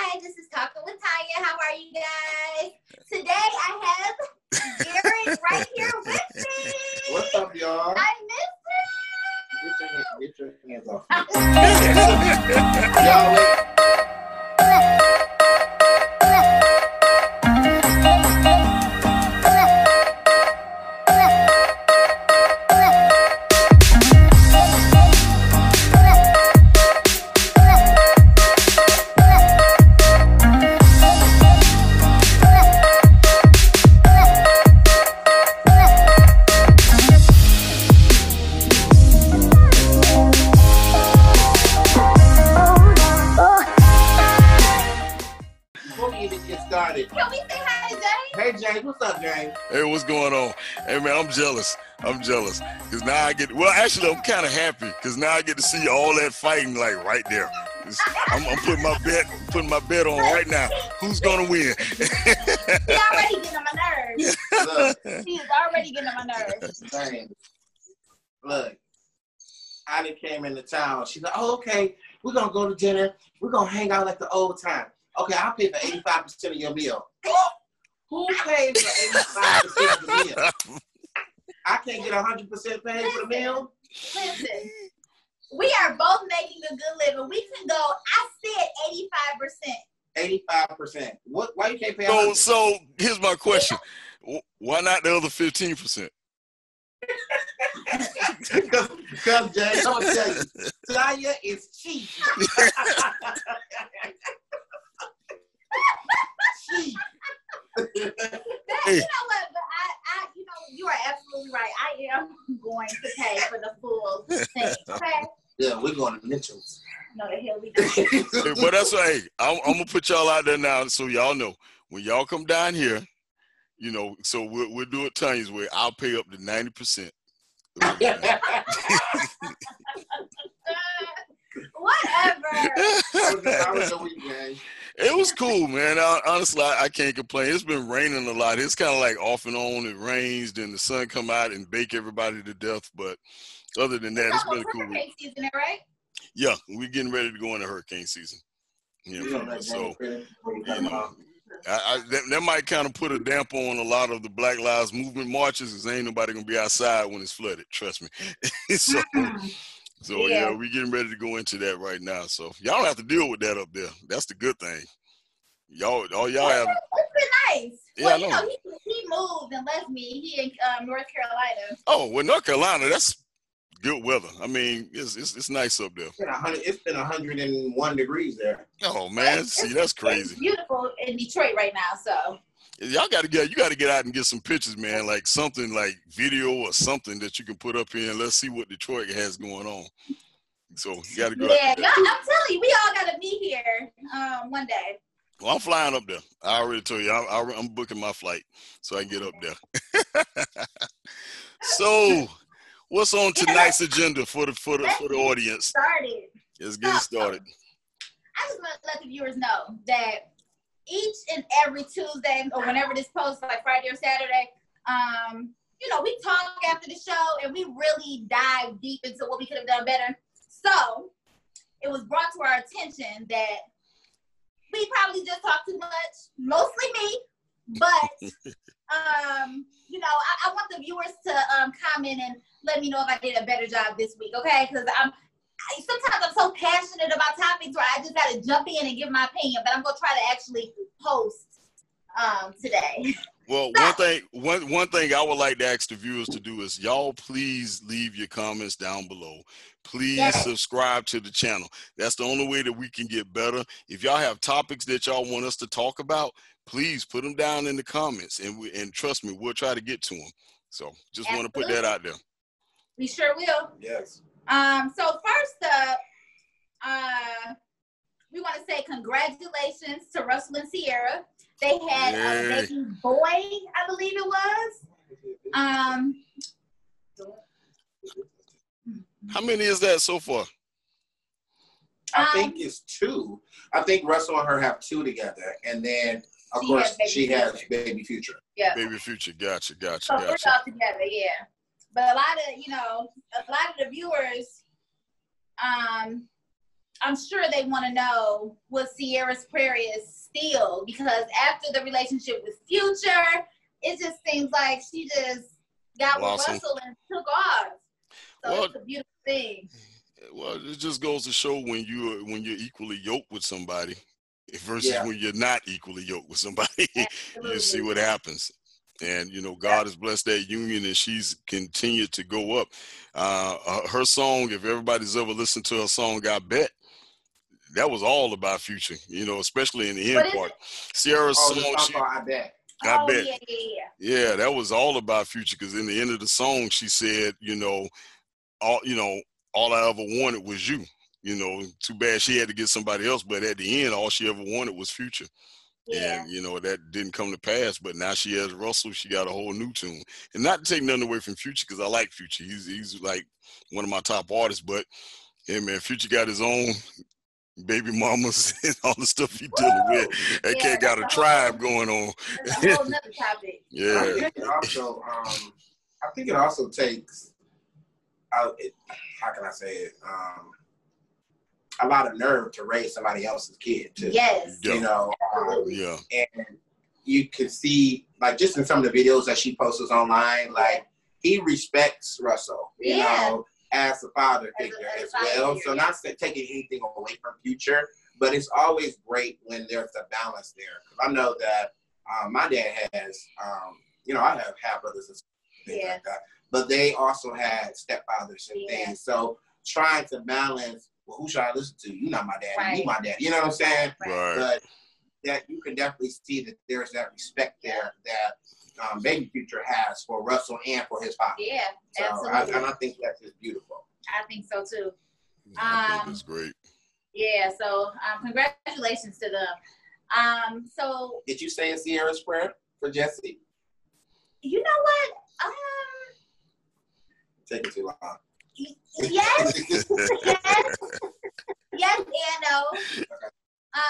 Hi, this is Talking with Tanya. How are you guys? Today I have Jared right here with me. What's up, y'all? I Get your, get your hands off. miss him. y'all, I'm because now I get. Well, actually, I'm kind of happy because now I get to see all that fighting like right there. I'm, I'm putting my bet, putting my bet on right now. Who's gonna win? He already getting on my nerves. Look, He is already getting on my nerves. James. Look, I done came into town. She's like, oh, okay, we're gonna go to dinner. We're gonna hang out like the old time. Okay, I'll pay for 85% of your meal. Who pays for 85% of the meal? I can't get 100% paid for the meal. Listen, we are both making a good living. We can go, I said 85%. 85%. What? Why you can't pay so, 100 so here's my question: Why not the other 15 percent? because, because James, I'm gonna tell you, Tanya is cheap. cheap. That, Hey. You know what? But I, I, you are absolutely right. I am going to pay for the full thing. Okay? yeah, we're going to Mitchell's. No, the hell we do. Hey, but that's why hey, I'm, I'm gonna put y'all out there now so y'all know when y'all come down here, you know. So we'll, we'll do it Tanya's way. I'll pay up to 90 percent. James? It was cool, man. I, honestly, I, I can't complain. It's been raining a lot. It's kind of like off and on. It rains, then the sun come out and bake everybody to death. But other than that, it's been a Almost cool week. hurricane season, right? Yeah, we're getting ready to go into hurricane season. Yeah, You know that so James Credit before you you know. I, I, that, that might kind of put a damper on a lot of the Black Lives Movement marches, because ain't nobody gonna be outside when it's flooded. Trust me. so, mm. So yeah. Yeah. we're getting ready to go into that right now. So y'all don't have to deal with that up there. That's the good thing. Y'all, all y'all have. It's been nice. Yeah, well, I you know. know, he, he moved and left me. He in um, North Carolina. Oh, well, North Carolina, that's good weather. I mean, it's it's, it's nice up there. It's been, 100, it's been 101 degrees there. Oh man, It's- see, that's It's crazy. beautiful in Detroit right now. So Y'all got to get you got to get out and get some pictures, man. Like something like video or something that you can put up here and let's see what Detroit has going on. So you got to go. yeah, y'all, I'm telling you, we all gotta be here um, one day. Well, I'm flying up there. I already told you, I, I'm booking my flight so I can get up there. so, what's on tonight's agenda for the for the for the audience? Started. Let's get it started. I just want to let the viewers know that each and every Tuesday or whenever this posts, like Friday or Saturday, um, you know, we talk after the show and we really dive deep into what we could have done better. So it was brought to our attention that we probably just talk too much, mostly me, but um, you know, I, I want the viewers to um, comment and let me know if I did a better job this week, okay? Because I'm I, sometimes I'm so passionate about topics where I just got to jump in and give my opinion, but I'm gonna try to actually post um, today. Well, one thing one one thing I would like to ask the viewers to do is y'all please leave your comments down below. Please Yes. subscribe to the channel. That's the only way that we can get better. If y'all have topics that y'all want us to talk about, please put them down in the comments, and we, and trust me, we'll try to get to them. So just want to put that out there. We sure will. Yes. Um, so first up, uh, we want to say congratulations to Russell and Ciara. They had a baby boy, I believe it was. Um, How many is that so far? I Um, think it's two. I think Russell and her have two together, and then of She course has Baby she has baby future. yeah. Baby Future, gotcha, gotcha, So we're all together, yeah. But a lot of, you know, a lot of the viewers, um, I'm sure they want to know what Ciara's prayer is still because after the relationship with Future, it just seems like she just got with Blossom. Russell and took off. So Well- it's a beautiful thing. Well, it just goes to show when you when you're equally yoked with somebody versus Yeah. when you're not equally yoked with somebody. you see what happens. And you know, God has blessed that union, and she's continued to go up. Uh, uh, her song, if everybody's ever listened to her song, "I Bet," that was all about future. You know, especially in the end part. Ciara's Oh, song she, I bet. I oh, bet. yeah, yeah, yeah. yeah, that was all about future. Because in the end of the song, she said, you know, all you know, all I ever wanted was you. You know, too bad she had to get somebody else, but at the end, all she ever wanted was future. Yeah. And you know that didn't come to pass. But now she has Russell. She got a whole new tune. And not to take nothing away from Future, because I like Future. He's he's like one of my top artists. But yeah, man, Future got his own baby mamas and all the stuff he dealing with. That Yeah, kid got a that's whole- tribe going on. That's a whole nother topic. I Yeah. think it also, um, I think it also takes, uh, it, how can I say it? Um, a lot of nerve to raise somebody else's kid too. Yes. Yeah. You know, um, Yeah. and you can see like just in some of the videos that she posts online, like he respects Russell, you Yeah. know, as a father figure as a as father well. figure, so yeah. not sa- taking anything away from future, but it's always great when there's a balance there. 'Cause I know that um, my dad has, um, you know, I have half brothers and sisters, things Yeah. like that, but they also had stepfathers and Yeah. things. So trying to balance, well, who should I listen to? You're not my dad. Right. You my dad. You know what I'm saying? Right. but that you can definitely see that there's that respect there that um, Baby Future has for Russell and for his father. Yeah, So I, absolutely. and I think that's just beautiful. I think so too. I think Um, it's great. Yeah, so um, congratulations to them. Um, so Did you say a Ciara's prayer for Jesse? you know what? Um, Take it too long. Y- yes, yes, yes, and no.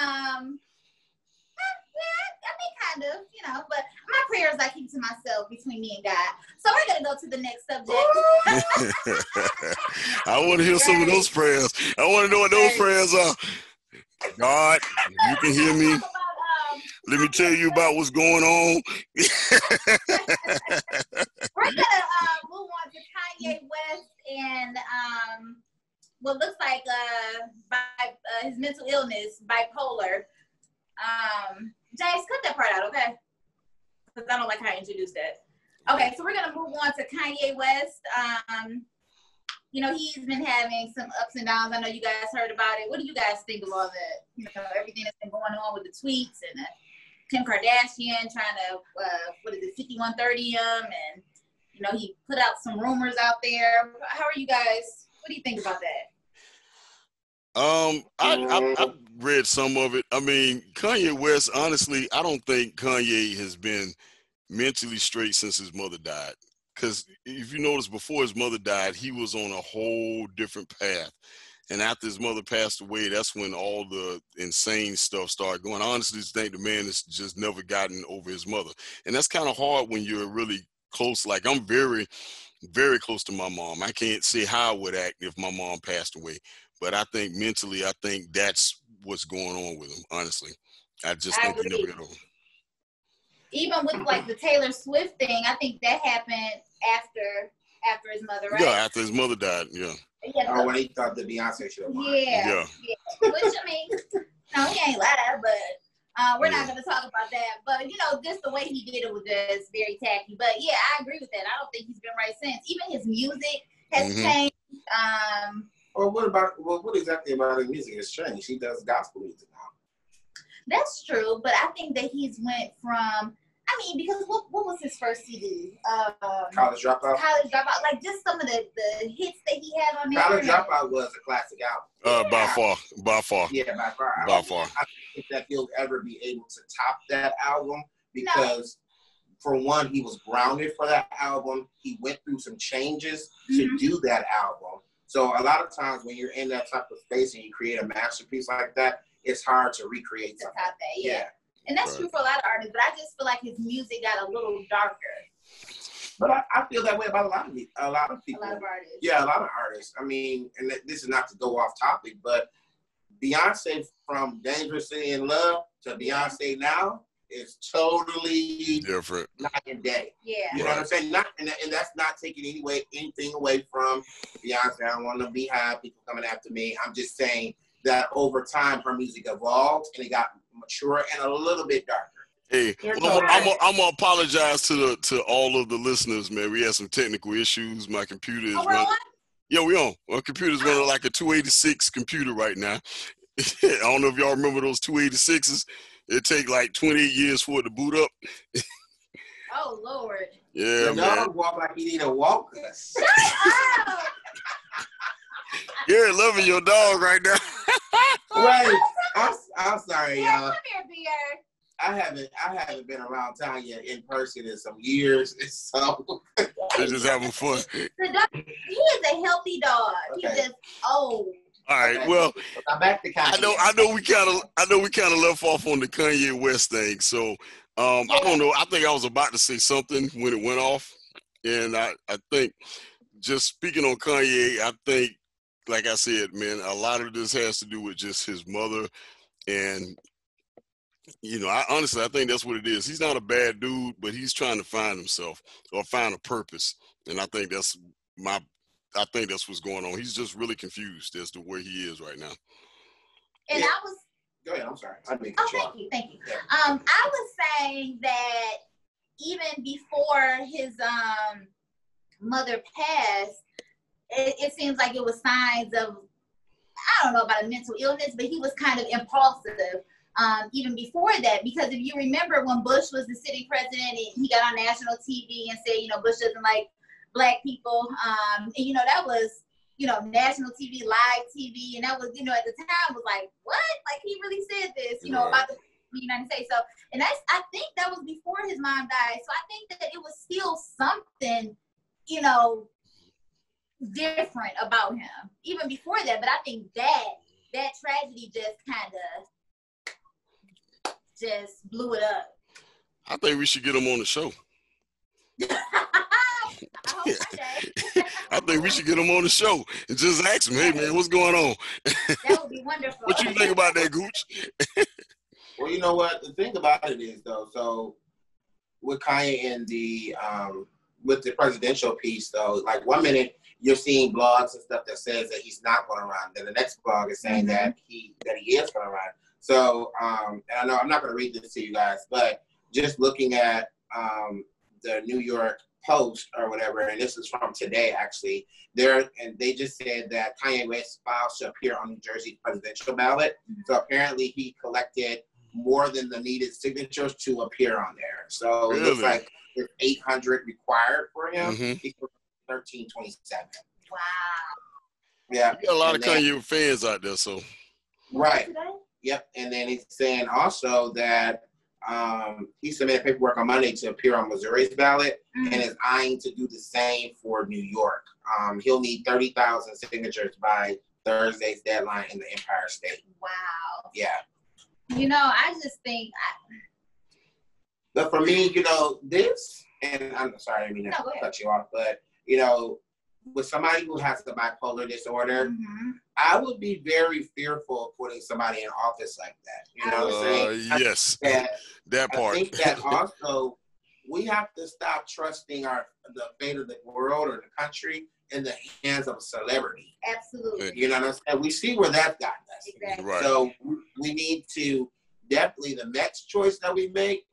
Um, yeah, I mean, kind of, you know, but my prayers I keep to myself between me and God. So we're gonna go to the next subject. I want to hear some of those prayers. I want to know what those Right. prayers are. God, you can hear me. About, um, Let me tell you about what's going on. Uh, move on to Kanye West and um, what looks like uh, bi- uh, his mental illness, bipolar. Um, James, cut that part out, okay? Because I don't like how I introduced that. Okay, so we're gonna move on to Kanye West. Um, you know, he's been having some ups and downs. I know you guys heard about it. What do you guys think of all that? You know, everything that's been going on with the tweets and uh, Kim Kardashian trying to, uh, what is it, 5130 him, and you know, he put out some rumors out there. How are you guys? What do you think about that? Um, I, I I read some of it. I mean, Kanye West. Honestly, I don't think Kanye has been mentally straight since his mother died. Because if you notice, before his mother died, he was on a whole different path. And after his mother passed away, that's when all the insane stuff started going. I honestly think the man has just never gotten over his mother. And that's kind of hard when you're really close. Like I'm very, very close to my mom. I can't say how I would act if my mom passed away. But I think mentally, I think that's what's going on with him. Honestly, I just I think he never got over. Even with like the Taylor Swift thing, I think that happened after after his mother, right? Yeah, after his mother died. Yeah, Yeah, Or when he thought the Beyonce should have won. yeah, yeah. Which I mean, no, he ain't lied, but uh, we're not gonna talk about that. But you know, just the way he did it was just very tacky. But yeah, I agree with that. I don't think he's been right since. Even his music has Mhm. changed. Um, Or what about well, what exactly about his music has changed? He does gospel music now. That's true, but I think that he's went from. I mean, because what, what was his first CD? Um, College Dropout. College Dropout. Like just some of the, the hits that he had on there. College Dropout was a classic album. Uh, by far, by far, Yeah, by far. I by don't far. think that he'll ever be able to top that album because for one, he was grounded for that album. He went through some changes to Mhm. do that album. So a lot of times when you're in that type of space and you create a masterpiece like that, it's hard to recreate To something. top that, yeah. Yeah. And that's Right. true for a lot of artists, but I just feel like his music got a little darker. But I, I feel that way about a lot of me- a lot of people. A people. lot of artists. Yeah, a lot of artists. I mean, and this is not to go off topic, but Beyonce from Dangerously in Love to Beyonce now is totally different. night and day. Yeah. You know what I'm saying? Not and, and that's not taking any way anything away from Beyonce. I don't want to be high people coming after me. I'm just saying that over time her music evolved and it got mature and a little bit darker. Hey, well, I'm, correct. I'm gonna apologize to the to all of the listeners, man. We had some technical issues. My computer is Oh, running. on? Yeah, we on. My computer's running like a 286 computer right now. I don't know if y'all remember those 286s. It take like 28 years for it to boot up. Oh Lord. Yeah, the man. dog walk like he need to walk us. Oh, You're loving your dog right now. right. I'm, I'm sorry, yeah, y'all. come here, Pierre. I haven't I haven't been around Tanya in person in some years. So They're just having fun. The dog, he is a healthy dog. He's just old. All right. Okay. Well, I'm back to Kanye. I know I know we kind of I know we kind of left off on the Kanye West thing. So um, I don't know. I think I was about to say something when it went off, and I I think just speaking on Kanye, I think like I said, man, a lot of this has to do with just his mother, and you know, I honestly I think that's what it is. He's not a bad dude, but he's trying to find himself or find a purpose, and I think that's my. I think that's what's going on. He's just really confused as to where he is right now. And Yeah. I was Go ahead. I'm sorry. I didn't Oh, cut you off. thank you, thank you. Yeah. Um, I was saying that even before his um mother passed, it, it seems like it was signs of I don't know about a mental illness, but he was kind of impulsive. Um, even before that, because if you remember when Bush was the sitting president, and he got on national TV and said, you know, Bush doesn't like black people. Um, and you know that was you know, national TV, live TV, and that was, you know, at the time was like, what? Like he really said this, you know, Right. about the United States. So, and that's, I think that was before his mom died. So I think that it was still something, you know, different about him, even before that. But I think that that tragedy just kind of just blew it up. I think we should get him on the show. I hope one day. I think we should get him on the show and just ask him, hey man, what's going on? that would be wonderful. What you think about that, Gooch? Well, you know what? The thing about it is though, so with Kanye and the um with the presidential piece though, like one minute you're seeing blogs and stuff that says that he's not going to run, then the next blog is saying Mhm. that he that he is going to run. So um, and I know I'm not going to read this to you guys, but just looking at um, the New York Post or whatever, and this is from today actually. There and they just said that Kanye West files to appear on New Jersey presidential ballot. So apparently he collected more than the needed signatures to appear on there. So it looks like there's 800 required for him. Mhm. Equals 1327. wow. Yeah. You got a lot of And then- Kanye fans out there, so Right. Today? Yep. And then he's saying also that um, he submitted paperwork on Monday to appear on Missouri's ballot Mhm. and is eyeing to do the same for New York. Um, he'll need 30,000 signatures by Thursday's deadline in the Empire State. Wow. Yeah. You know, I just think I, But for me, you know, this, and I'm sorry, I mean to No, go ahead. cut you off, but, you know, with somebody who has the bipolar disorder, Mhm. I would be very fearful of putting somebody in office like that. You know what I'm uh, saying? I yes, think that that, I part. think that also we have to stop trusting our the fate of the world or the country in the hands of a celebrity. absolutely. You know what I'm saying? We see where that got us. Exactly. Right. So we need to definitely the next choice that we make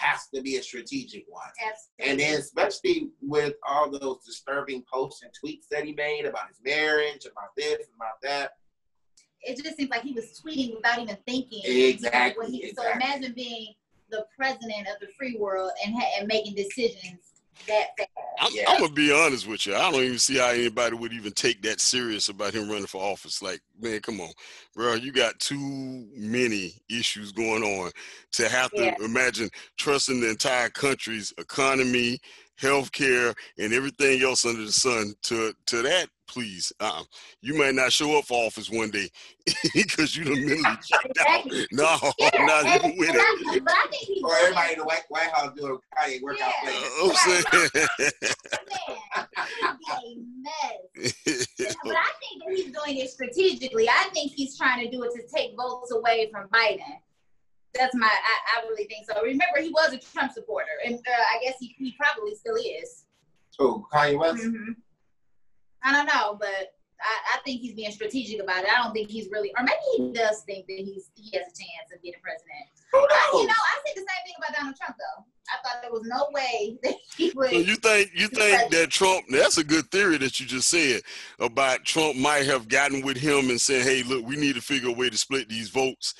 has to be a strategic one. Absolutely. And then especially with all those disturbing posts and tweets that he made about his marriage, about this, about that. it just seems like he was tweeting without even thinking. Exactly, he, So imagine being the president of the free world and, ha- and making decisions that fast. I'm, Yeah. I'm gonna be honest with you. I don't even see how anybody would even take that serious about him running for office. Like, man, come on, bro. You got too many issues going on to have to Yeah. imagine trusting the entire country's economy, healthcare, and everything else under the sun to to that. Please, uh, you might not show up for office one day because you done mentally checked out. No, Yeah, I'm not even with it. I- but I think Or everybody in the White, White House doing Kanye workout Yeah. Uh, plays. I'm saying. Man, it would be a mess. But I think that he's doing it strategically. I think he's trying to do it to take votes away from Biden. That's my, I, I really think so. Remember, he was a Trump supporter, and uh, I guess he, he probably still is. Oh, Kanye West. hmm I don't know, but I, I think he's being strategic about it. I don't think he's really, or maybe he does think that he's he has a chance of getting president. Who I, knows? you know, I think the same thing about Donald Trump, though. I thought there was no way that he would. So you think you think that Trump? That's a good theory that you just said about Trump might have gotten with him and said, "Hey, look, we need to figure a way to split these votes.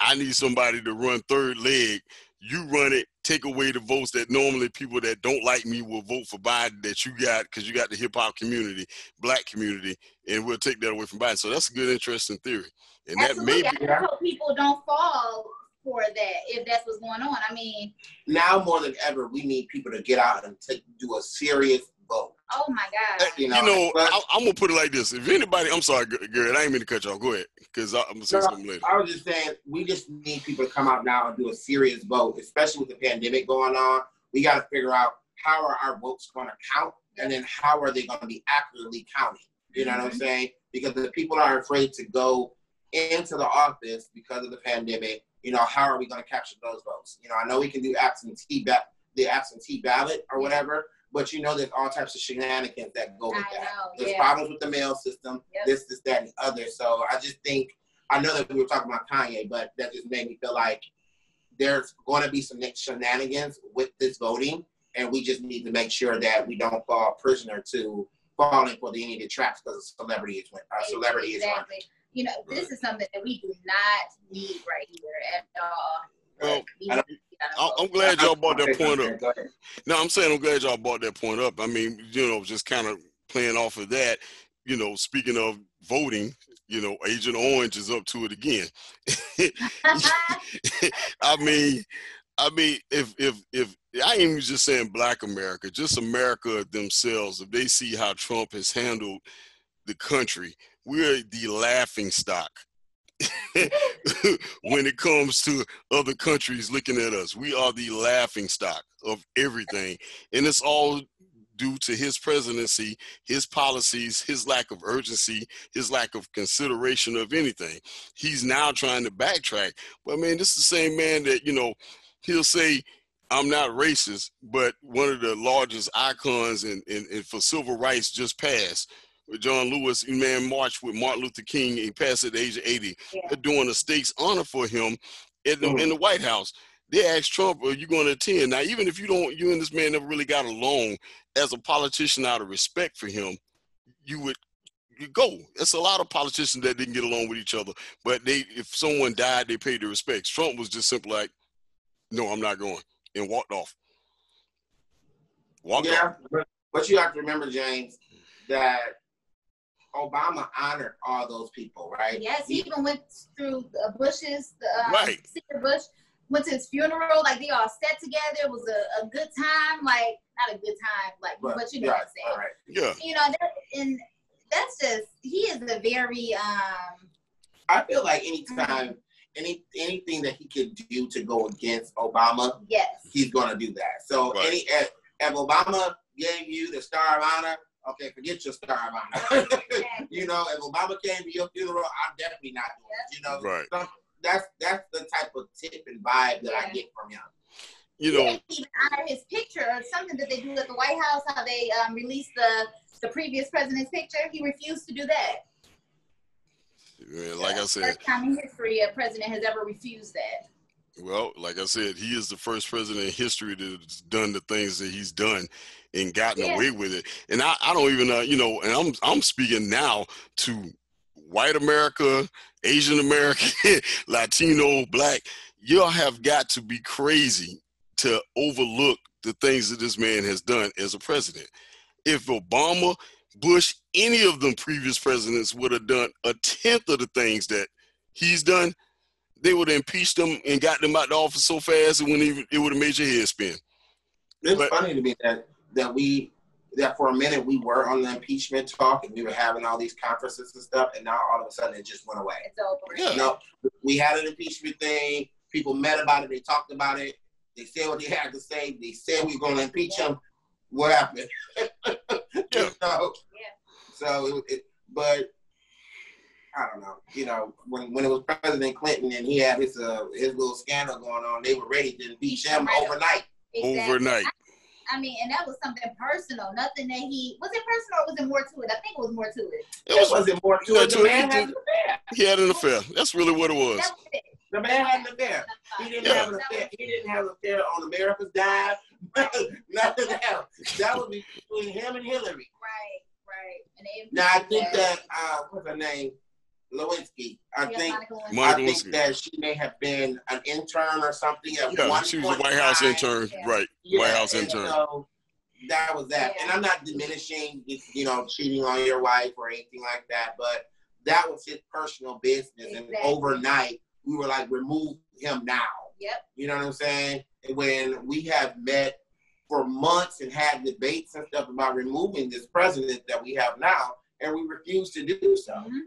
I need somebody to run third leg. You run it, take away the votes that normally people that don't like me will vote for Biden that you got because you got the hip hop community, black community, and we'll take that away from Biden. So that's a good, interesting theory, and that may Absolutely. be I just hope people don't fall for that if that's what's going on. I mean, now more than ever, we need people to get out and take do a serious vote. oh my God. You You know, know, but- I, I'm gonna put it like this: If anybody, I'm sorry, Garrett, I ain't mean to cut you off. Go ahead, because I'm gonna say No, something later. I was just saying, we just need people to come out now and do a serious vote, especially with the pandemic going on. We got to figure out how are our votes going to count, and then how are they going to be accurately counted. You know what I'm mm-hmm. saying? Because the people are afraid to go into the office because of the pandemic. You know, how are we going to capture those votes? You know, I know we can do absentee ba- the absentee ballot or whatever, but you know, there's all types of shenanigans that go with I that. know, There's yeah. problems with the mail system Yep. this, this, that, and the other. So I just think I know that we were talking about Kanye, but that just made me feel like there's going to be some next shenanigans with this voting, and we just need to make sure that we don't fall prisoner to falling for the any of the traps because a celebrity is win- a celebrity is running. exactly. You know, this is something that we do not need right here at all. Well, I don't- need to get I'm I'm glad y'all brought that point up. No, I'm saying I'm glad y'all brought that point up. I mean, you know, just kind of playing off of that. You know, speaking of voting, you know, Agent Orange is up to it again. I mean, I mean, if if if I ain't even just saying Black America, just America themselves, if they see how Trump has handled the country, we're the laughing stock when it comes to other countries looking at us. We are the laughing stock of everything, and it's all due to his presidency, his policies, his lack of urgency, his lack of consideration of anything. He's now trying to backtrack. But man, this is the same man that, you know, he'll say, I'm not racist, but one of the largest icons in for civil rights just passed. With John Lewis, man, marched with Martin Luther King. He passed at the age of 80. Yeah. They're doing a state's honor for him in the, Mhm. in the White House. They asked Trump, "Are you going to attend?" Now, even if you don't, you and this man never really got along. As a politician, out of respect for him, you would you go. It's a lot of politicians that didn't get along with each other, but they, if someone died, they paid their respects. Trump was just simply like, "No, I'm not going," and walked off. Walked. Yeah, but, but you have to remember, James, that Obama honored all those people, right? yes, he even went through the Bush's, the um, Right. Secret Bush, went to his funeral. Like they all sat together. It was a, a good time. Like not a good time, like but, you know yeah, what I'm saying. all right. Yeah, You know, that, and that's just he is a very um I feel like anytime, any anything that he could do to go against Obama, yes. he's gonna do that. So Right. any if, if Obama gave you the Star of Honor, okay, forget your Star of Honor. you know, if Obama came to your funeral, I'm definitely not doing it. You know, right. some, that's that's the type of tip and vibe that I get from him. You He know, didn't even honor his picture or something that they do at the White House, how they um, released the the previous president's picture. He refused to do that. man, like I said, First time in history a president has ever refused that. Well, like I said, he is the first president in history that's done the things that he's done and gotten Yeah. away with it. And I, I don't even, uh, you know, and I'm I'm speaking now to white America, Asian American, Latino, black. Y'all have got to be crazy to overlook the things that this man has done as a president. If Obama, Bush, any of them previous presidents would have done a tenth of the things that he's done, they would have impeached them and got them out the office so fast it wouldn't even it would have made your head spin. It's But- funny to me that that we that for a minute we were on the impeachment talk and we were having all these conferences and stuff, and now all of a sudden it just went away. It's over. Yeah. You know, we had an impeachment thing. People met about it. They talked about it. They said what they had to say. They said we were going to impeach him. What happened? Yeah. You know? Yeah. So, it, it, but I don't know. You know, when when it was President Clinton and he had his uh his little scandal going on, they were ready to impeach him overnight. Exactly. Overnight. I mean, and that was something personal. Nothing that he was it personal or was it more to it? I think it was more to it. It There was, wasn't more to it. to The man he had an affair. he had an affair. That's really what it was. That was it. The man had an affair. He didn't Yeah. have an affair. He didn't have an affair on America's dime. Nothing else. That was between him and Hillary. Right, right. And they Now I think that uh, what's her name, Lewinsky. I Yeah, think Monica Lewinsky. I think Lewinsky. that she may have been an intern or something at Yeah, one she was point a White House time. intern. Yeah. Right. Yeah, White House and intern. So that was that. Yeah. And I'm not diminishing, you know, cheating on your wife or anything like that, but that was his personal business. And overnight, we were like, remove him now. Yep. You know what I'm saying? And when we have met for months and had debates and stuff about removing this president that we have now, and we refuse to do so. Mhm.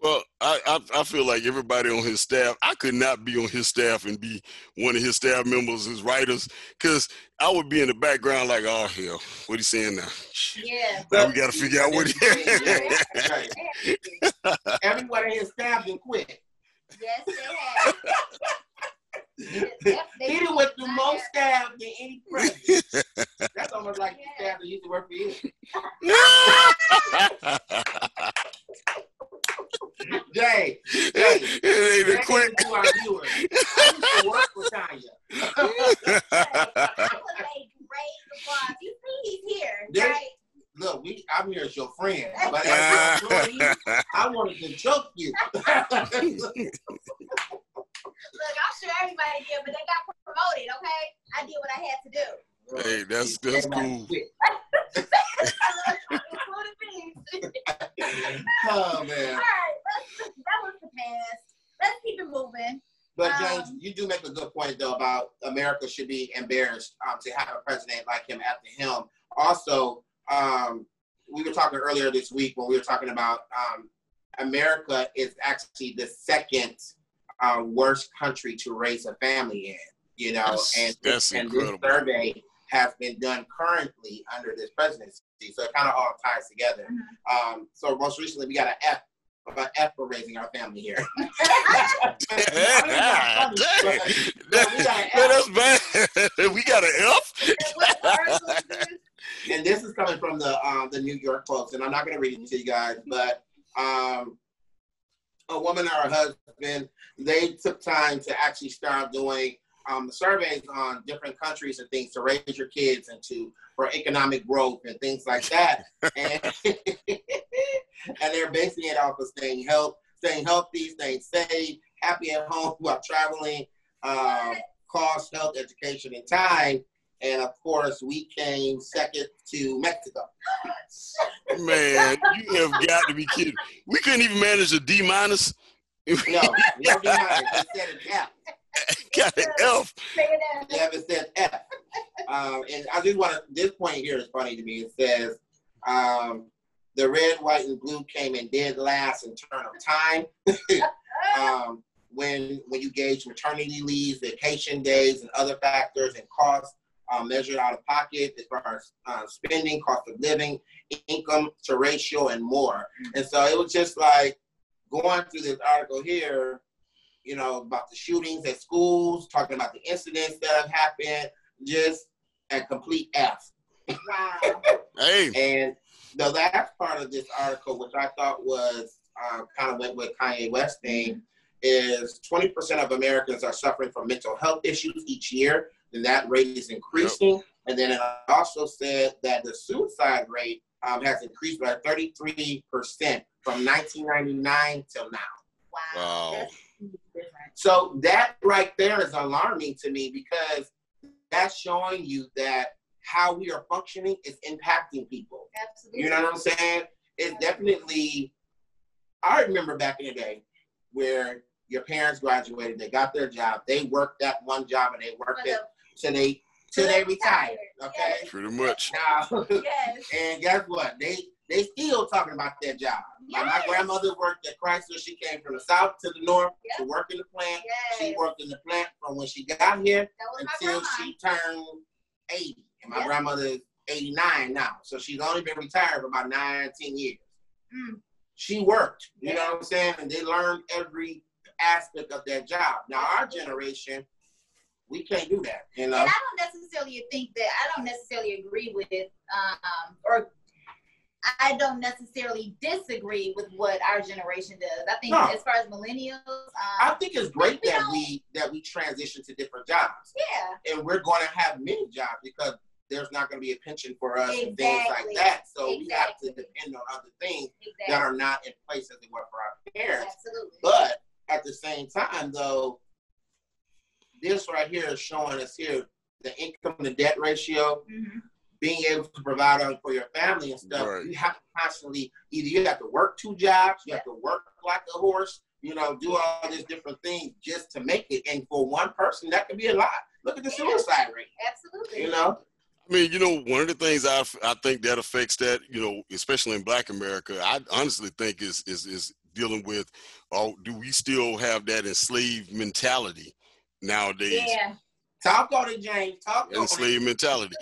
Well, I, I I feel like everybody on his staff. I could not be on his staff and be one of his staff members, his writers, because I would be in the background like, oh hell, what he saying now? Yeah. Now we got to figure out what he. Yeah, right. Everyone in his staff didn't quit. Yes, they have. Yep, they He done went through more staff than any president. That's almost like the staff that used to work for you. Jay, Jay, it ain't a back quick. to our viewers. I used to work for Tanya. That was a great applause. You see, he's here, Yeah. right? Look, we I'm here as your friend, but as your employee, I wanted to choke you. Look, I'm sure everybody did, but they got promoted. Okay, I did what I had to do. Hey, that's- that's Everybody cool. quit. Including me. Oh All man. right, let's, that was the past. Let's keep it moving. But James, Um, you do make a good point though about America should be embarrassed um, to have a president like him at the helm. Also, um, we were talking earlier this week when we were talking about um, America is actually the second uh, worst country to raise a family in. You know, That's- and that's and incredible. this survey has been done currently under this presidency, so it kind of all ties together. Mm-hmm. Um, so most recently, we got an F, an F for raising our family here. Dang. But- but we got an that's bad. we got an F. What article is this? and this is coming from the um, the New York Post, and I'm not going to read it to you guys, but um, a woman or her husband they took time to actually start doing um, surveys on different countries and things to raise your kids and to for economic growth and things like that, and and they're basing it off of staying health, staying healthy, staying safe, happy at home while traveling, um, cost, health, education, and time. And of course, we came second to Mexico. Man, you have got to be kidding. We couldn't even manage a D minus. No, no denial. It said an F. got an F. Yeah, it said F. Um, and I just want to, this point here is funny to me. It says, um, the red, white, and blue came in dead last in turn of time. um, when when you gauge maternity leaves, vacation days, and other factors and costs uh, measured out of pocket as far as uh, spending, cost of living, income to ratio, and more. And so it was just like going through this article here, you know, about the shootings at schools, talking about the incidents that have happened, just a complete F. Wow. Hey, And the last part of this article, which I thought was uh, kind of went with Kanye West thing, is 20% of Americans are suffering from mental health issues each year, and that rate is increasing. And then it also said that the suicide rate um, has increased by 33% from 1999 till now. Wow. Wow. That's different. So that right there is alarming to me because that's showing you that how we are functioning is impacting people. Absolutely. You know what I'm saying? It's definitely. I remember back in the day where your parents graduated, they got their job, they worked that one job, and they worked it the- till they till they retired. Okay. pretty much. Now, Yes. and guess what? They they still talking about their job. Like my grandmother worked at Chrysler. She came from the south to the north to work in the plant. She worked in the plant from when she got here That until she turned 80. And my Yep. grandmother is 89 now. So she's only been retired for about nine, 10 years. Mm. she worked. You know what I'm saying? And they learned every aspect of that job. Now our generation, we can't do that. You know. And I don't necessarily think that I don't necessarily agree with um, or I don't necessarily disagree with what our generation does. I think No. as far as millennials, I um, think it's great We that we that we transition to different jobs, yeah, and we're going to have many jobs because there's not going to be a pension for us and things like that. So we have to depend on other things that are not in place as they were for our parents. absolutely. But at the same time, though, this right here is showing us here the income to debt ratio, Mhm. Being able to provide on for your family and stuff. Right. You have to constantly either you have to work two jobs, you have to work like a horse, you know, do all these different things just to make it. And for one person, that could be a lot. Look at the suicide rate. Absolutely. You know, I mean, you know, one of the things I, I think that affects that, you know, especially in Black America, I honestly think is is is dealing with, oh, do we still have that enslaved mentality nowadays? Yeah. talk on it, James. Talk on it. enslaved mentality.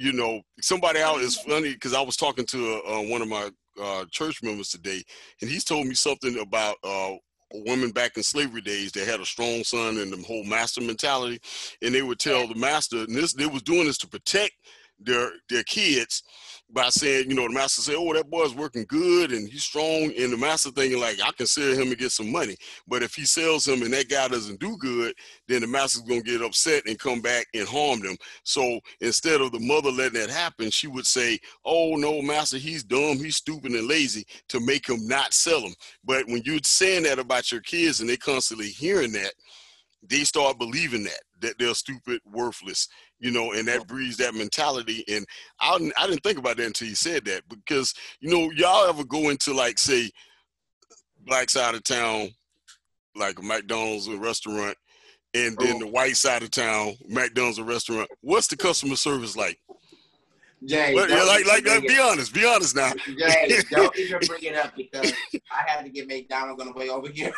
You know, somebody out is funny because I was talking to uh, one of my uh, church members today, and he's told me something about uh, women back in slavery days that had a strong son and the whole master mentality, and they would tell the master, and this they was doing this to protect their their kids by saying, you know, the master say, "Oh, that boy's working good and he's strong," and the master thinking like, "I can sell him and get some money," but if he sells him and that guy doesn't do good, then the master's gonna get upset and come back and harm them. So instead of the mother letting that happen, she would say, "Oh no, master, he's dumb, he's stupid and lazy," to make him not sell him. But when you're saying that about your kids and they constantly hearing that, they start believing that that they're stupid, worthless, you know, and that breeds that mentality. And I didn't- I didn't think about that until you said that because you know y'all ever go into like say black side of town, like a McDonald's or restaurant, and then Oh. the white side of town, McDonald's or restaurant. What's the customer service like? James, What, don't like, like, be honest, be honest now. James, don't even bring it up because I had to get McDonald's on the way over here.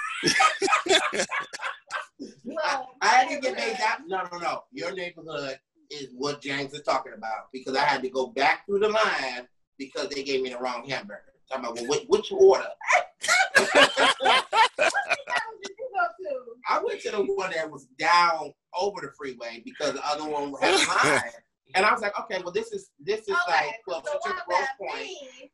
Well, I had to get made that. No, no, no. Your neighborhood is what James is talking about because I had to go back through the line because they gave me the wrong hamburger. Talking about, well, what, what you order? I went to the one that was down over the freeway because the other one had a line. And I was like, okay, well, this is this is like Okay, closer so to Grosse Pointe. me?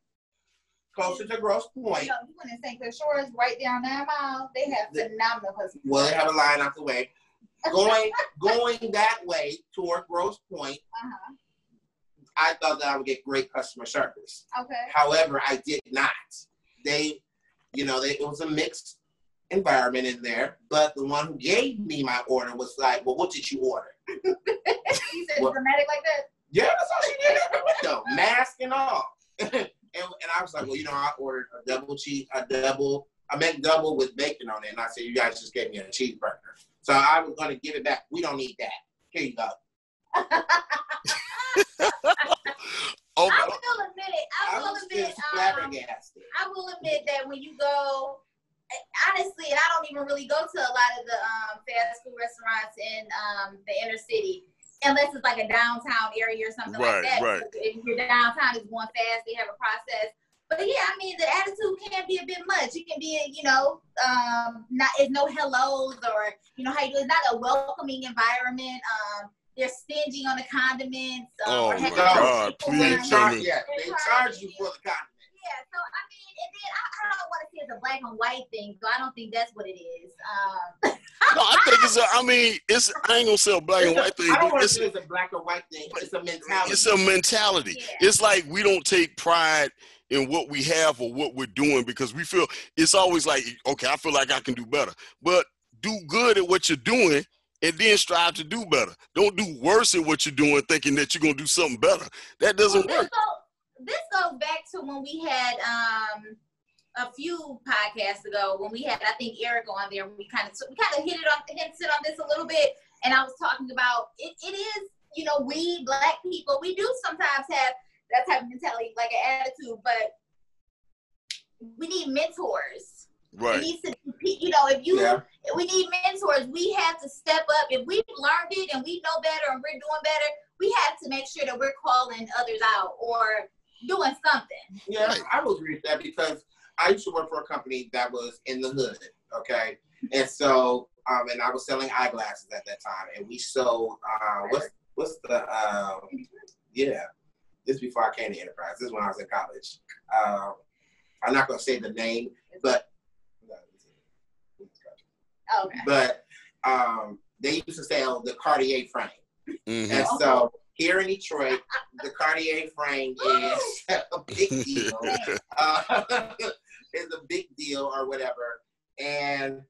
Closer to Grosse You Pointe. know, you went in St. Clair Shores, right down nine miles. They have The- phenomenal customer. Well, they have a line out the way. Going going that way toward Grosse Pointe, Uh-huh. I thought that I would get great customer service. Okay. However, I did not. They, you know, they, it was a mixed environment in there. But the one who gave me my order was like, "Well, what did you order?" you said What? dramatic like that? Yeah, that's all she did window, mask and all. and, and I was like, "Well, you know, I ordered a double cheese, a double, I meant double with bacon on it." And I said, "You guys just gave me a cheeseburger." So I was going to give it back. We don't need that. Here you go. Oh, I will admit it. I I will was admit. just Um. I will admit that when you go, honestly, and I don't even really go to a lot of the um, fast food restaurants in um, the inner city, unless it's like a downtown area or something Right, like that. right. If you're downtown, it's going fast. They have a process. But yeah, I mean, the attitude can be a bit much. It can be, you know, um, not it's no hellos or you know how you do. It's not a welcoming environment. Um, they're stingy on the condiments. Um, Oh my God, please They tell charge, me. yeah, they charge you for the condiment. yeah, so I mean, and then I, I don't want to say it's a black and white thing, so I don't think that's what it is. Um, No, I think it's a. I mean, it's. I ain't gonna say a black and white thing. I don't want to It's, say it's a black or white thing. It's a mentality. it's a mentality. Yeah. It's like we don't take pride in what we have or what we're doing because we feel it's always like, okay, I feel like I can do better. But do good at what you're doing and then strive to do better. Don't do worse at what you're doing thinking that you're gonna do something better. That doesn't this, work. go, this goes back to when we had um, a few podcasts ago when we had I think Eric on there. We kind of we kind of hit it on hinted on this a little bit, and I was talking about it. It is you know we black people we do sometimes have that type of mentality like an attitude, but we need mentors. Right. needs to you know, if you, Yeah. we need mentors. We have to step up. If we've learned it and we know better and we're doing better, we have to make sure that we're calling others out or doing something. Yeah, I would agree with that because I used to work for a company that was in the hood, okay, and so um, and I was selling eyeglasses at that time, and we sold uh, what's what's the um, yeah, this before I came to Enterprise. This is when I was in college. Um, I'm not gonna say the name, but Okay. but um, they used to sell the Cartier frame. Mhm. And so here in Detroit, the Cartier frame is a big deal. Uh, it's a big deal or whatever. And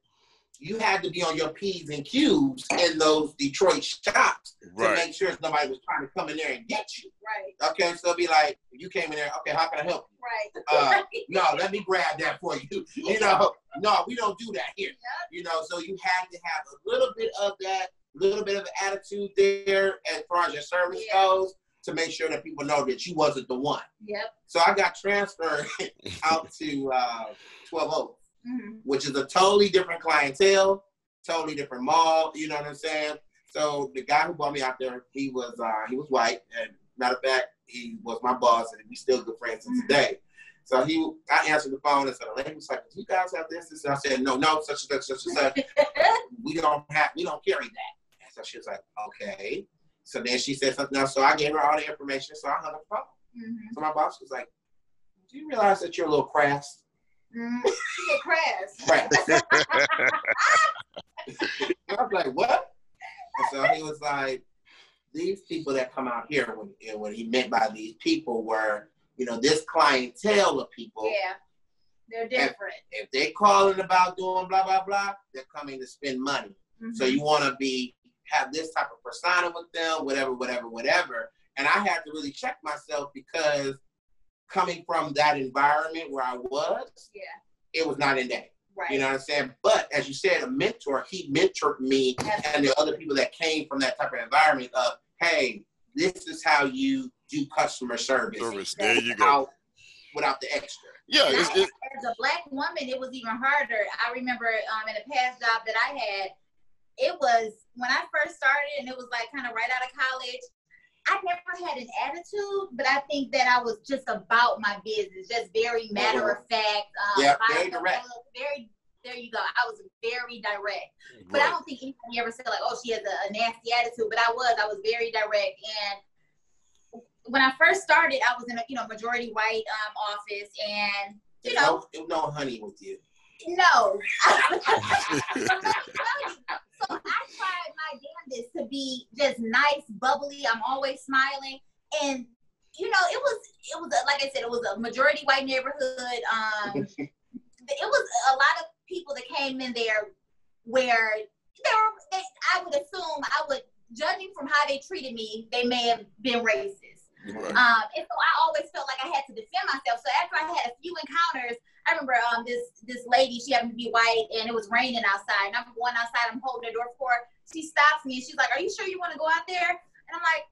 you had to be on your P's and Q's in those Detroit shops to make sure nobody was trying to come in there and get you. Right. Okay, so be like, you came in there, okay, how can I help you? Right. Uh, no, let me grab that for you. You know, no, we don't do that here. Yep. You know, so you had to have a little bit of that, little bit of attitude there as far as your service Yeah. goes to make sure that people know that you wasn't the one. Yep. So I got transferred out to uh, 12 Oaks, Mhm. which is a totally different clientele, totally different mall. You know what I'm saying? So the guy who brought me out there, he was uh, he was white, and matter of fact, he was my boss, and we still good friends to Mhm. today. So he, I answered the phone and said, "The lady was like, do you guys have this?" And I said, "No, no, such and such, such and such. we don't have, we don't carry that." And so she was like, "Okay." So then she said something else. So I gave her all the information. So I hung up the phone. Mhm. So my boss was like, "Do you realize that you're a little crass?" She's a crass. Crass. I was like, "What?" And so he was like, "These people that come out here, when and what he meant by these people were, you know, this clientele of people. Yeah. They're different. If they're calling about doing blah blah blah, they're coming to spend money. So Mhm. you want to be have this type of persona with them, whatever, whatever, whatever. And I had to really check myself because coming from that environment where I was, Yeah. it was not in that. Right. You know what I'm saying? But as you said, a mentor, he mentored me and the other people that came from that type of environment of, hey, this is how you do customer service, Service. There you go. without, without the extra. Yeah. It's, Now, it, as a black woman, it was even harder. I remember um, in a past job that I had, it was when I first started, and it was like kind of right out of college. I never had an attitude, but I think that I was just about my business, just very matter of fact. Um, Yeah, very direct. Very, there you go. I was very direct. But I don't think anybody ever said like, "Oh, she has a, a nasty attitude." But I was. I was very direct. And when I first started, I was in a you know majority white um, office, and you know, no, no honey with you. no. so I tried my damnedest to be just nice, bubbly. I'm always smiling, and you know, it was it was a, like I said, it was a majority white neighborhood. Um, it was a lot of people that came in there where they were. They, I would assume I would, judging from how they treated me, they may have been racist. Right. Um, and so I always felt like I had to defend myself. So after I had a few encounters, I remember um, this this lady, she happened to be white, and it was raining outside. And I'm going outside, I'm holding the door for her. She stops me, and she's like, "Are you sure you want to go out there?" And I'm like,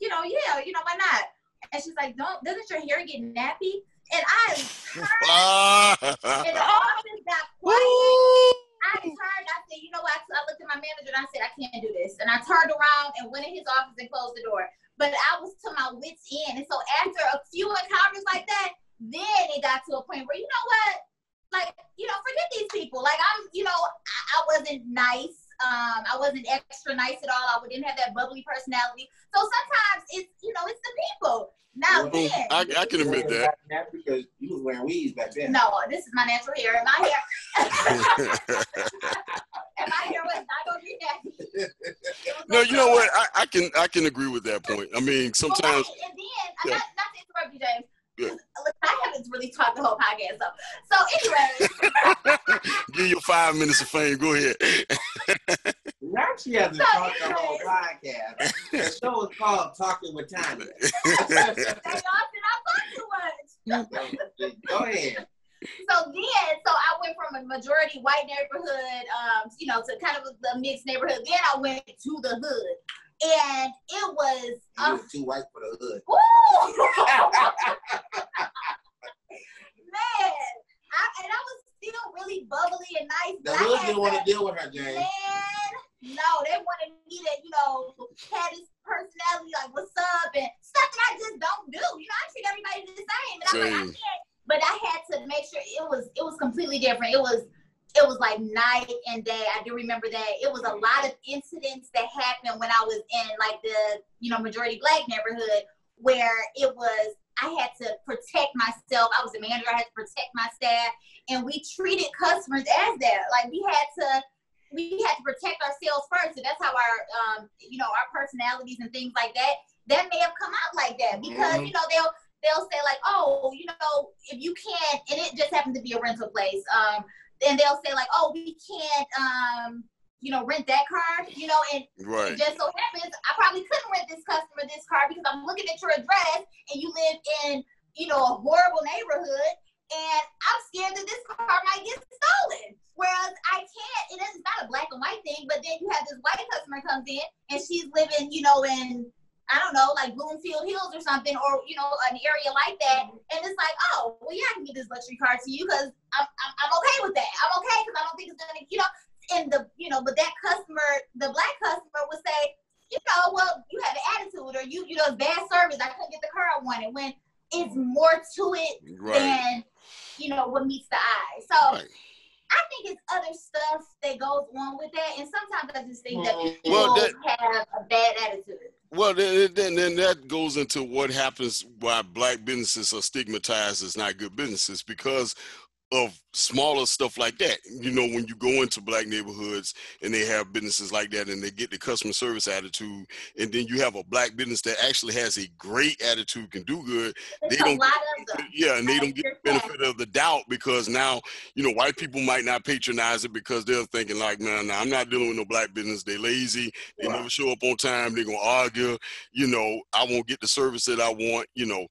"You know, yeah, you know, why not?" And she's like, "Don't, doesn't your hair get nappy?" And I turned, and the office got quiet. I turned, I said, you know what? I looked at my manager and I said, I can't do this. And I turned around and went in his office and closed the door. But I was to my wits' end. And so after a few encounters like that, then it got to a point where, you know what? Like, you know, forget these people. Like, I'm, you know, I, I wasn't nice. Um, I wasn't extra nice at all. I didn't have that bubbly personality. So sometimes it's, you know, it's the people. Now, Well, then, I, I can admit that. That's because you was wearing weaves back then. no, this is my natural hair. And my hair, and my hair was not going to be nappy. It was no, you know what? I, I can I can agree with that point. I mean, sometimes Okay, and then, Yeah. not, not to interrupt you, James. Yeah. I haven't really talked the whole podcast, so so anyway, give you five minutes of fame. Go ahead. Now she hasn't So talked the whole podcast. The show is called Talking with Tanya. that y'all said I talk too much. Go ahead. So then, so I went from a majority white neighborhood, um, you know, to kind of a, a mixed neighborhood. Then I went to the hood, and it was, You uh, was too white for the hood. man, I, and I was still really bubbly and nice. The but hood didn't want to deal with her, James. Man, no, they wanted me to, you know, have this personality, like, what's up, and stuff that I just don't do. You know, I treat everybody the same. And I'm like, I can't. But I had to make make sure it was it was completely different. It was it was like night and day. I do remember that. It was a lot of incidents that happened when I was in like the, you know, majority black neighborhood where it was I had to protect myself. I was a manager, I had to protect my staff. And we treated customers as that. Like we had to we had to protect ourselves first. And that's how our um, you know, our personalities and things like that, that may have come out like that. Because, mm-hmm. you know, they'll they'll say like, oh, you know, if you can't and it just happened to be a rental place. Um, and they'll say like, oh, we can't, um, you know, rent that car, you know, and right. it just so happens I probably couldn't rent this customer this car because I'm looking at your address and you live in, you know, a horrible neighborhood and I'm scared that this car might get stolen. Whereas I can't, it is not a black and white thing, but then you have this white customer comes in and she's living, you know, in I don't know, like Bloomfield Hills or something, or you know, an area like that. And it's like, oh, well, yeah, I can give this luxury car to you because I'm, I'm, I'm okay with that. I'm okay because I don't think it's gonna, you know, and the, you know, but that customer, the black customer would say, you know, well, you have an attitude, or you, you know, bad service. I couldn't get the car I wanted. When it's more to it right. than, you know, what meets the eye. So. Right. I think it's other stuff that goes on with that, and sometimes I just think that people well, that, have a bad attitude. Well, then, then, then that goes into what happens why black businesses are stigmatized as not good businesses because of smaller stuff like that. You know, when you go into black neighborhoods and they have businesses like that and they get the customer service attitude, and then you have a black business that actually has a great attitude, can do good. It's they don't, yeah, and they don't get the benefit of the doubt because now, you know, white people might not patronize it because they're thinking like, man, nah, I'm not dealing with no black business. They lazy. They yeah. never show up on time. They're gonna argue. You know, I won't get the service that I want. You know,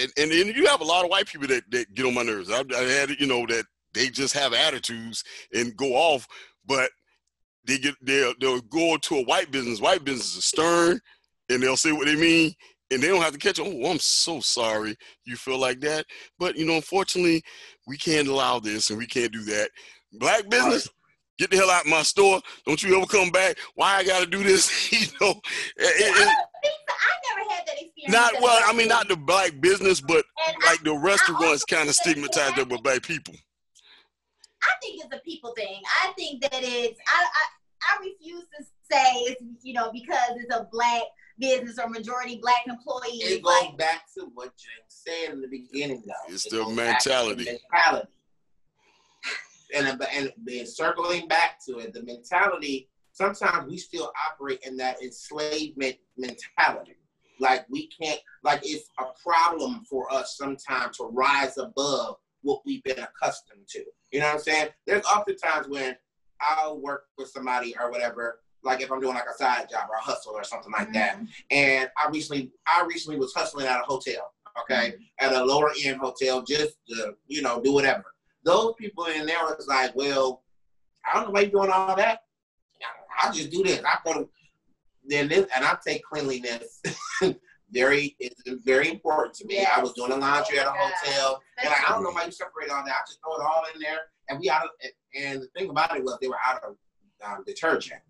and, and, and you have a lot of white people that, that get on my nerves. I've, I had, you know, that they just have attitudes and go off, but they get they'll they'll go to a white business. White business is stern, and they'll say what they mean, and they don't have to catch. Oh, I'm so sorry you feel like that, but you know, unfortunately, we can't allow this and we can't do that. Black business. Get the hell out of my store! Don't you ever come back? Why I gotta do this? you know, it, it, not well, I mean, not the black business, but and like I, the restaurants kind of stigmatized up with black people. I think it's a people thing. I think that it's. I, I I refuse to say it's you know because it's a black business or majority black employees. It goes like, back to what Jane said in the beginning, though. It's the mentality. mentality. and and then circling back to it, the mentality. Sometimes we still operate in that enslavement mentality like we can't, like it's a problem for us sometimes to rise above what we've been accustomed to. You know what I'm saying? There's often times when I'll work with somebody or whatever, like if I'm doing like a side job or a hustle or something like mm-hmm. that. And I recently, I recently was hustling at a hotel, okay, mm-hmm. at a lower end hotel, just to, you know, do whatever. Those people in there was like, well, I don't know why you're doing all that. I'll just do this. I go to then this, and I take cleanliness very it's very important to me. Yes. I was doing a laundry at a hotel, and like, I don't know why you separate all that. I just throw it all in there, and we out of. And the thing about it was they were out of um, detergent,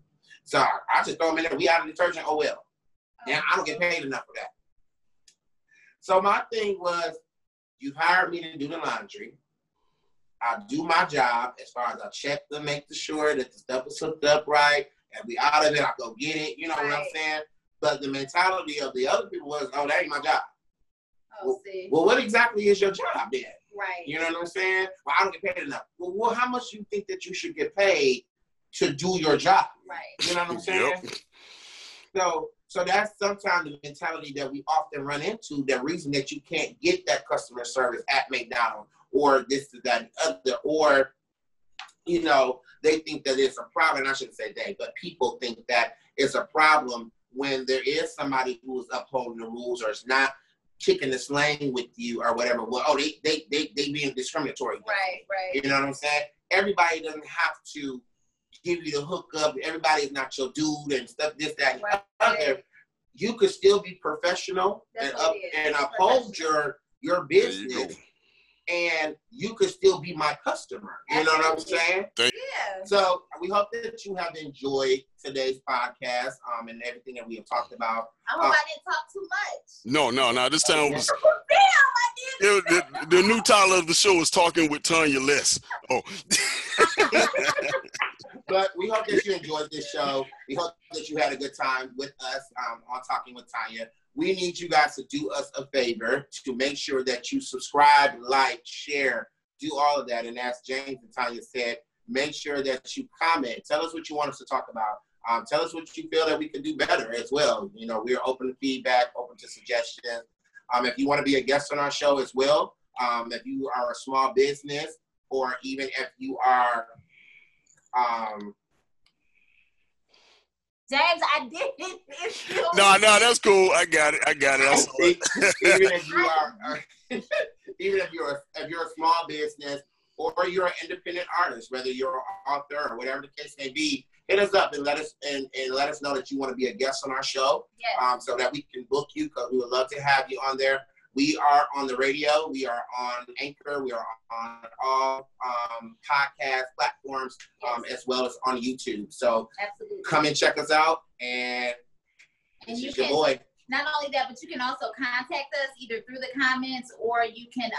so I just throw them in there. We out of detergent. Oh well, and I don't get paid enough for that. So my thing was, you hired me to do the laundry. I do my job as far as I check them, make sure that the stuff is hooked up right and we out of it, I go get it. You know right. what I'm saying? But the mentality of the other people was, oh, that ain't my job. Oh, well, see. well, what exactly is your job then? Right. You know what I'm saying? Well, I don't get paid enough. Well, well, how much do you think that you should get paid to do your job? Right. You know what I'm saying? Yep. So, so that's sometimes the mentality that we often run into. The reason that you can't get that customer service at McDonald's or this is that other, or you know, they think that it's a problem. I shouldn't say they, but people think that it's a problem when there is somebody who is upholding the rules or is not kicking the slang with you or whatever. Well, oh, they they they they being discriminatory. Right, right. You know what I'm saying? Everybody doesn't have to give you the hookup. Everybody is not your dude and stuff. This, that, and right. other. You could still be professional That's and up and uphold your your business and you could still be my customer. You know what I'm saying? Yeah. So we hope that you have enjoyed today's podcast um, and everything that we have talked about. I hope uh, I didn't talk too much. No, no, no. This time was. Damn, I the, the, the new title of the show is talking with Tanya Less. Oh, But we hope that you enjoyed this show. We hope that you had a good time with us um, on Talking with Tanya. We need you guys to do us a favor to make sure that you subscribe, like, share, do all of that. And as James and Tanya said, make sure that you comment. Tell us what you want us to talk about. Um, tell us what you feel that we can do better as well. You know, we're open to feedback, open to suggestions. Um, if you want to be a guest on our show as well, um, if you are a small business, or even if you are um, James, I did it. It's you. no, no, that's cool. I got it. I got it. I saw it. even if you are, uh, even if you're a, if you're a small business or you're an independent artist, whether you're an author or whatever the case may be, hit us up and let us and, and let us know that you want to be a guest on our show, Yes. um, so that we can book you because we would love to have you on there. We are on the radio. We are on Anchor. We are on all um, podcast platforms, um, as well as on YouTube. So Absolutely. come and check us out. And And you can boy. not only that, but you can also contact us either through the comments or you can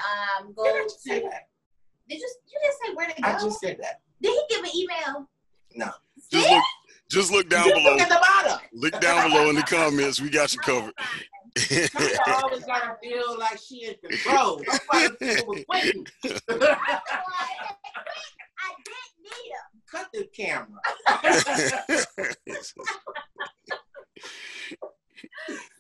um go Did I say to. that? Did you you just say where to go? I just said that. Did he give an email? No. Just look, just look down Just below. look at the bottom. Look down below in the comments. We got you covered. Tanya always gotta feel like she in control. That's why the people was waiting. I didn't need him. Cut the camera.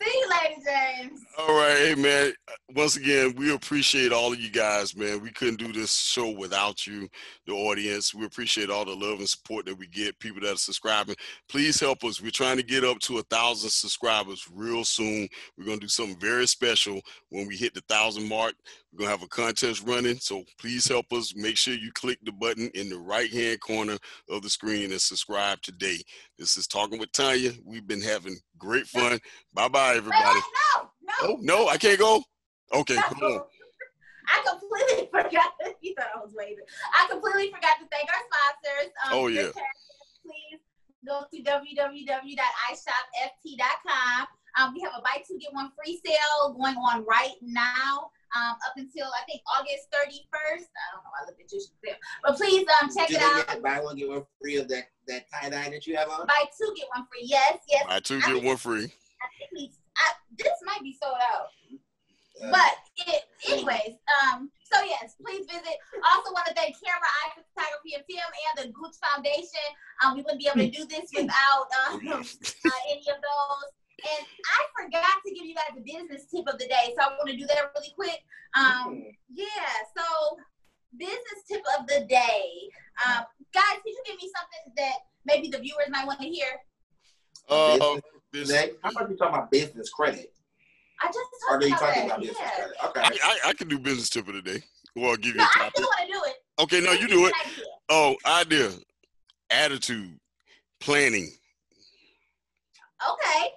See you later, James. All right, hey man. Once again, we appreciate all of you guys, man. We couldn't do this show without you, the audience. We appreciate all the love and support that we get. People that are subscribing, please help us. We're trying to get up to a thousand subscribers real soon. We're gonna do something very special when we hit the thousand mark. We're gonna have a contest running, so please help us. Make sure you click the button in the right hand corner of the screen and subscribe today. This is talking with Tanya. We've been having great fun. Bye bye, everybody. wait, no, no. Oh no, I can't go. Okay, come on. I completely forgot. That, You thought I was waving. I completely forgot to thank our sponsors. Um, Oh, yeah. Please go to www.ishopft.com. Um, we have a buy two get one free sale going on right now. Um, up until I think August 31st. I don't know. I looked at you, Shazam. but please um check Did it out. get buy one get one free of that that tie dye that you have on? Buy two get one free. Yes, yes. Buy two get one free. I think we, I, this might be sold out. Uh, But it, anyways, um, so yes, please visit. Also want to thank Camera Eye Photography and Film and the Gooch Foundation. Um, we wouldn't be able to do this without um, uh, any of those. And I forgot to give you guys the business tip of the day, so I want to do that really quick. Um, yeah, so business tip of the day. Um, guys, could you give me something that maybe the viewers might want to hear? Uh, this, Next, how about you talking about business credit? I just Or talked are you about talking that. about business yeah. credit? Okay. I, I, I can do business tip of the day. Well, I'll give you No, a I topic. still want to do it. Okay, no, you do it. Oh, idea, attitude, planning. Okay.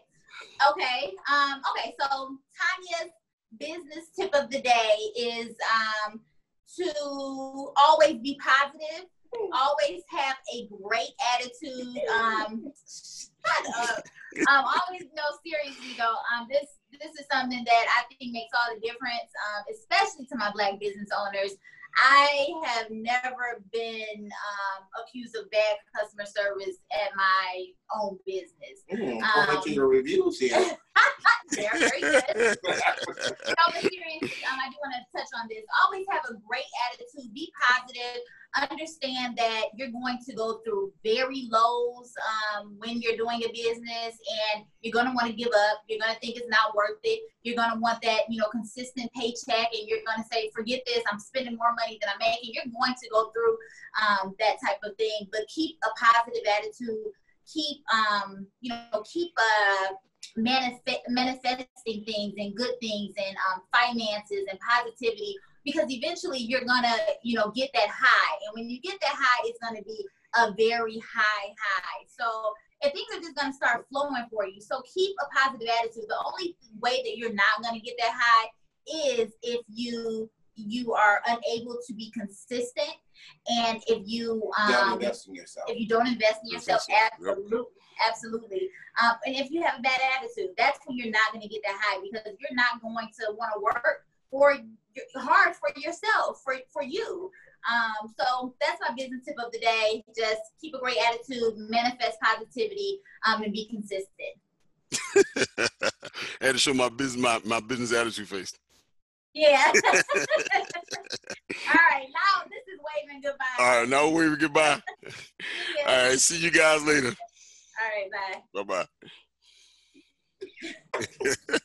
Okay. Um, okay, so Tanya's business tip of the day is um to always be positive, always have a great attitude. Um shut up. Um, always no seriously though. Um this this is something that I think makes all the difference, um, especially to my black business owners. I have never been um, accused of bad customer service at my own business. Mm, Um, according to your reviews here. They're very good. No, but seriously, um, I do want to touch on this. Always have a great attitude. Be positive. Understand that you're going to go through very lows um, when you're doing a business, and you're going to want to give up. You're going to think it's not worth it. You're going to want that, you know, consistent paycheck, and you're going to say, "Forget this. I'm spending more money than I'm making." You're going to go through um, that type of thing, but keep a positive attitude. Keep, um, you know, keep uh, manifest, manifesting things and good things and um, finances and positivity because eventually you're gonna you know get that high. And when you get that high it's gonna be a very high high. So and things are just gonna start flowing for you. So keep a positive attitude. The only way that you're not gonna get that high is if you you are unable to be consistent and if you Don't um invest in yourself. if you don't invest in yourself absolutely absolutely. Um, and if you have a bad attitude that's when you're not going to get that high because you're not going to want to work for hard for yourself, for for you. Um, so that's my business tip of the day. Just keep a great attitude, manifest positivity, um, and be consistent. I had to show my business my, my business attitude face. Yeah. All right, now this is waving goodbye. All right, now waving goodbye. Yeah. All right, see you guys later. All right, bye. Bye bye.